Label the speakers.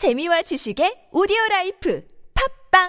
Speaker 1: 재미와 지식의 오디오 라이프 팝빵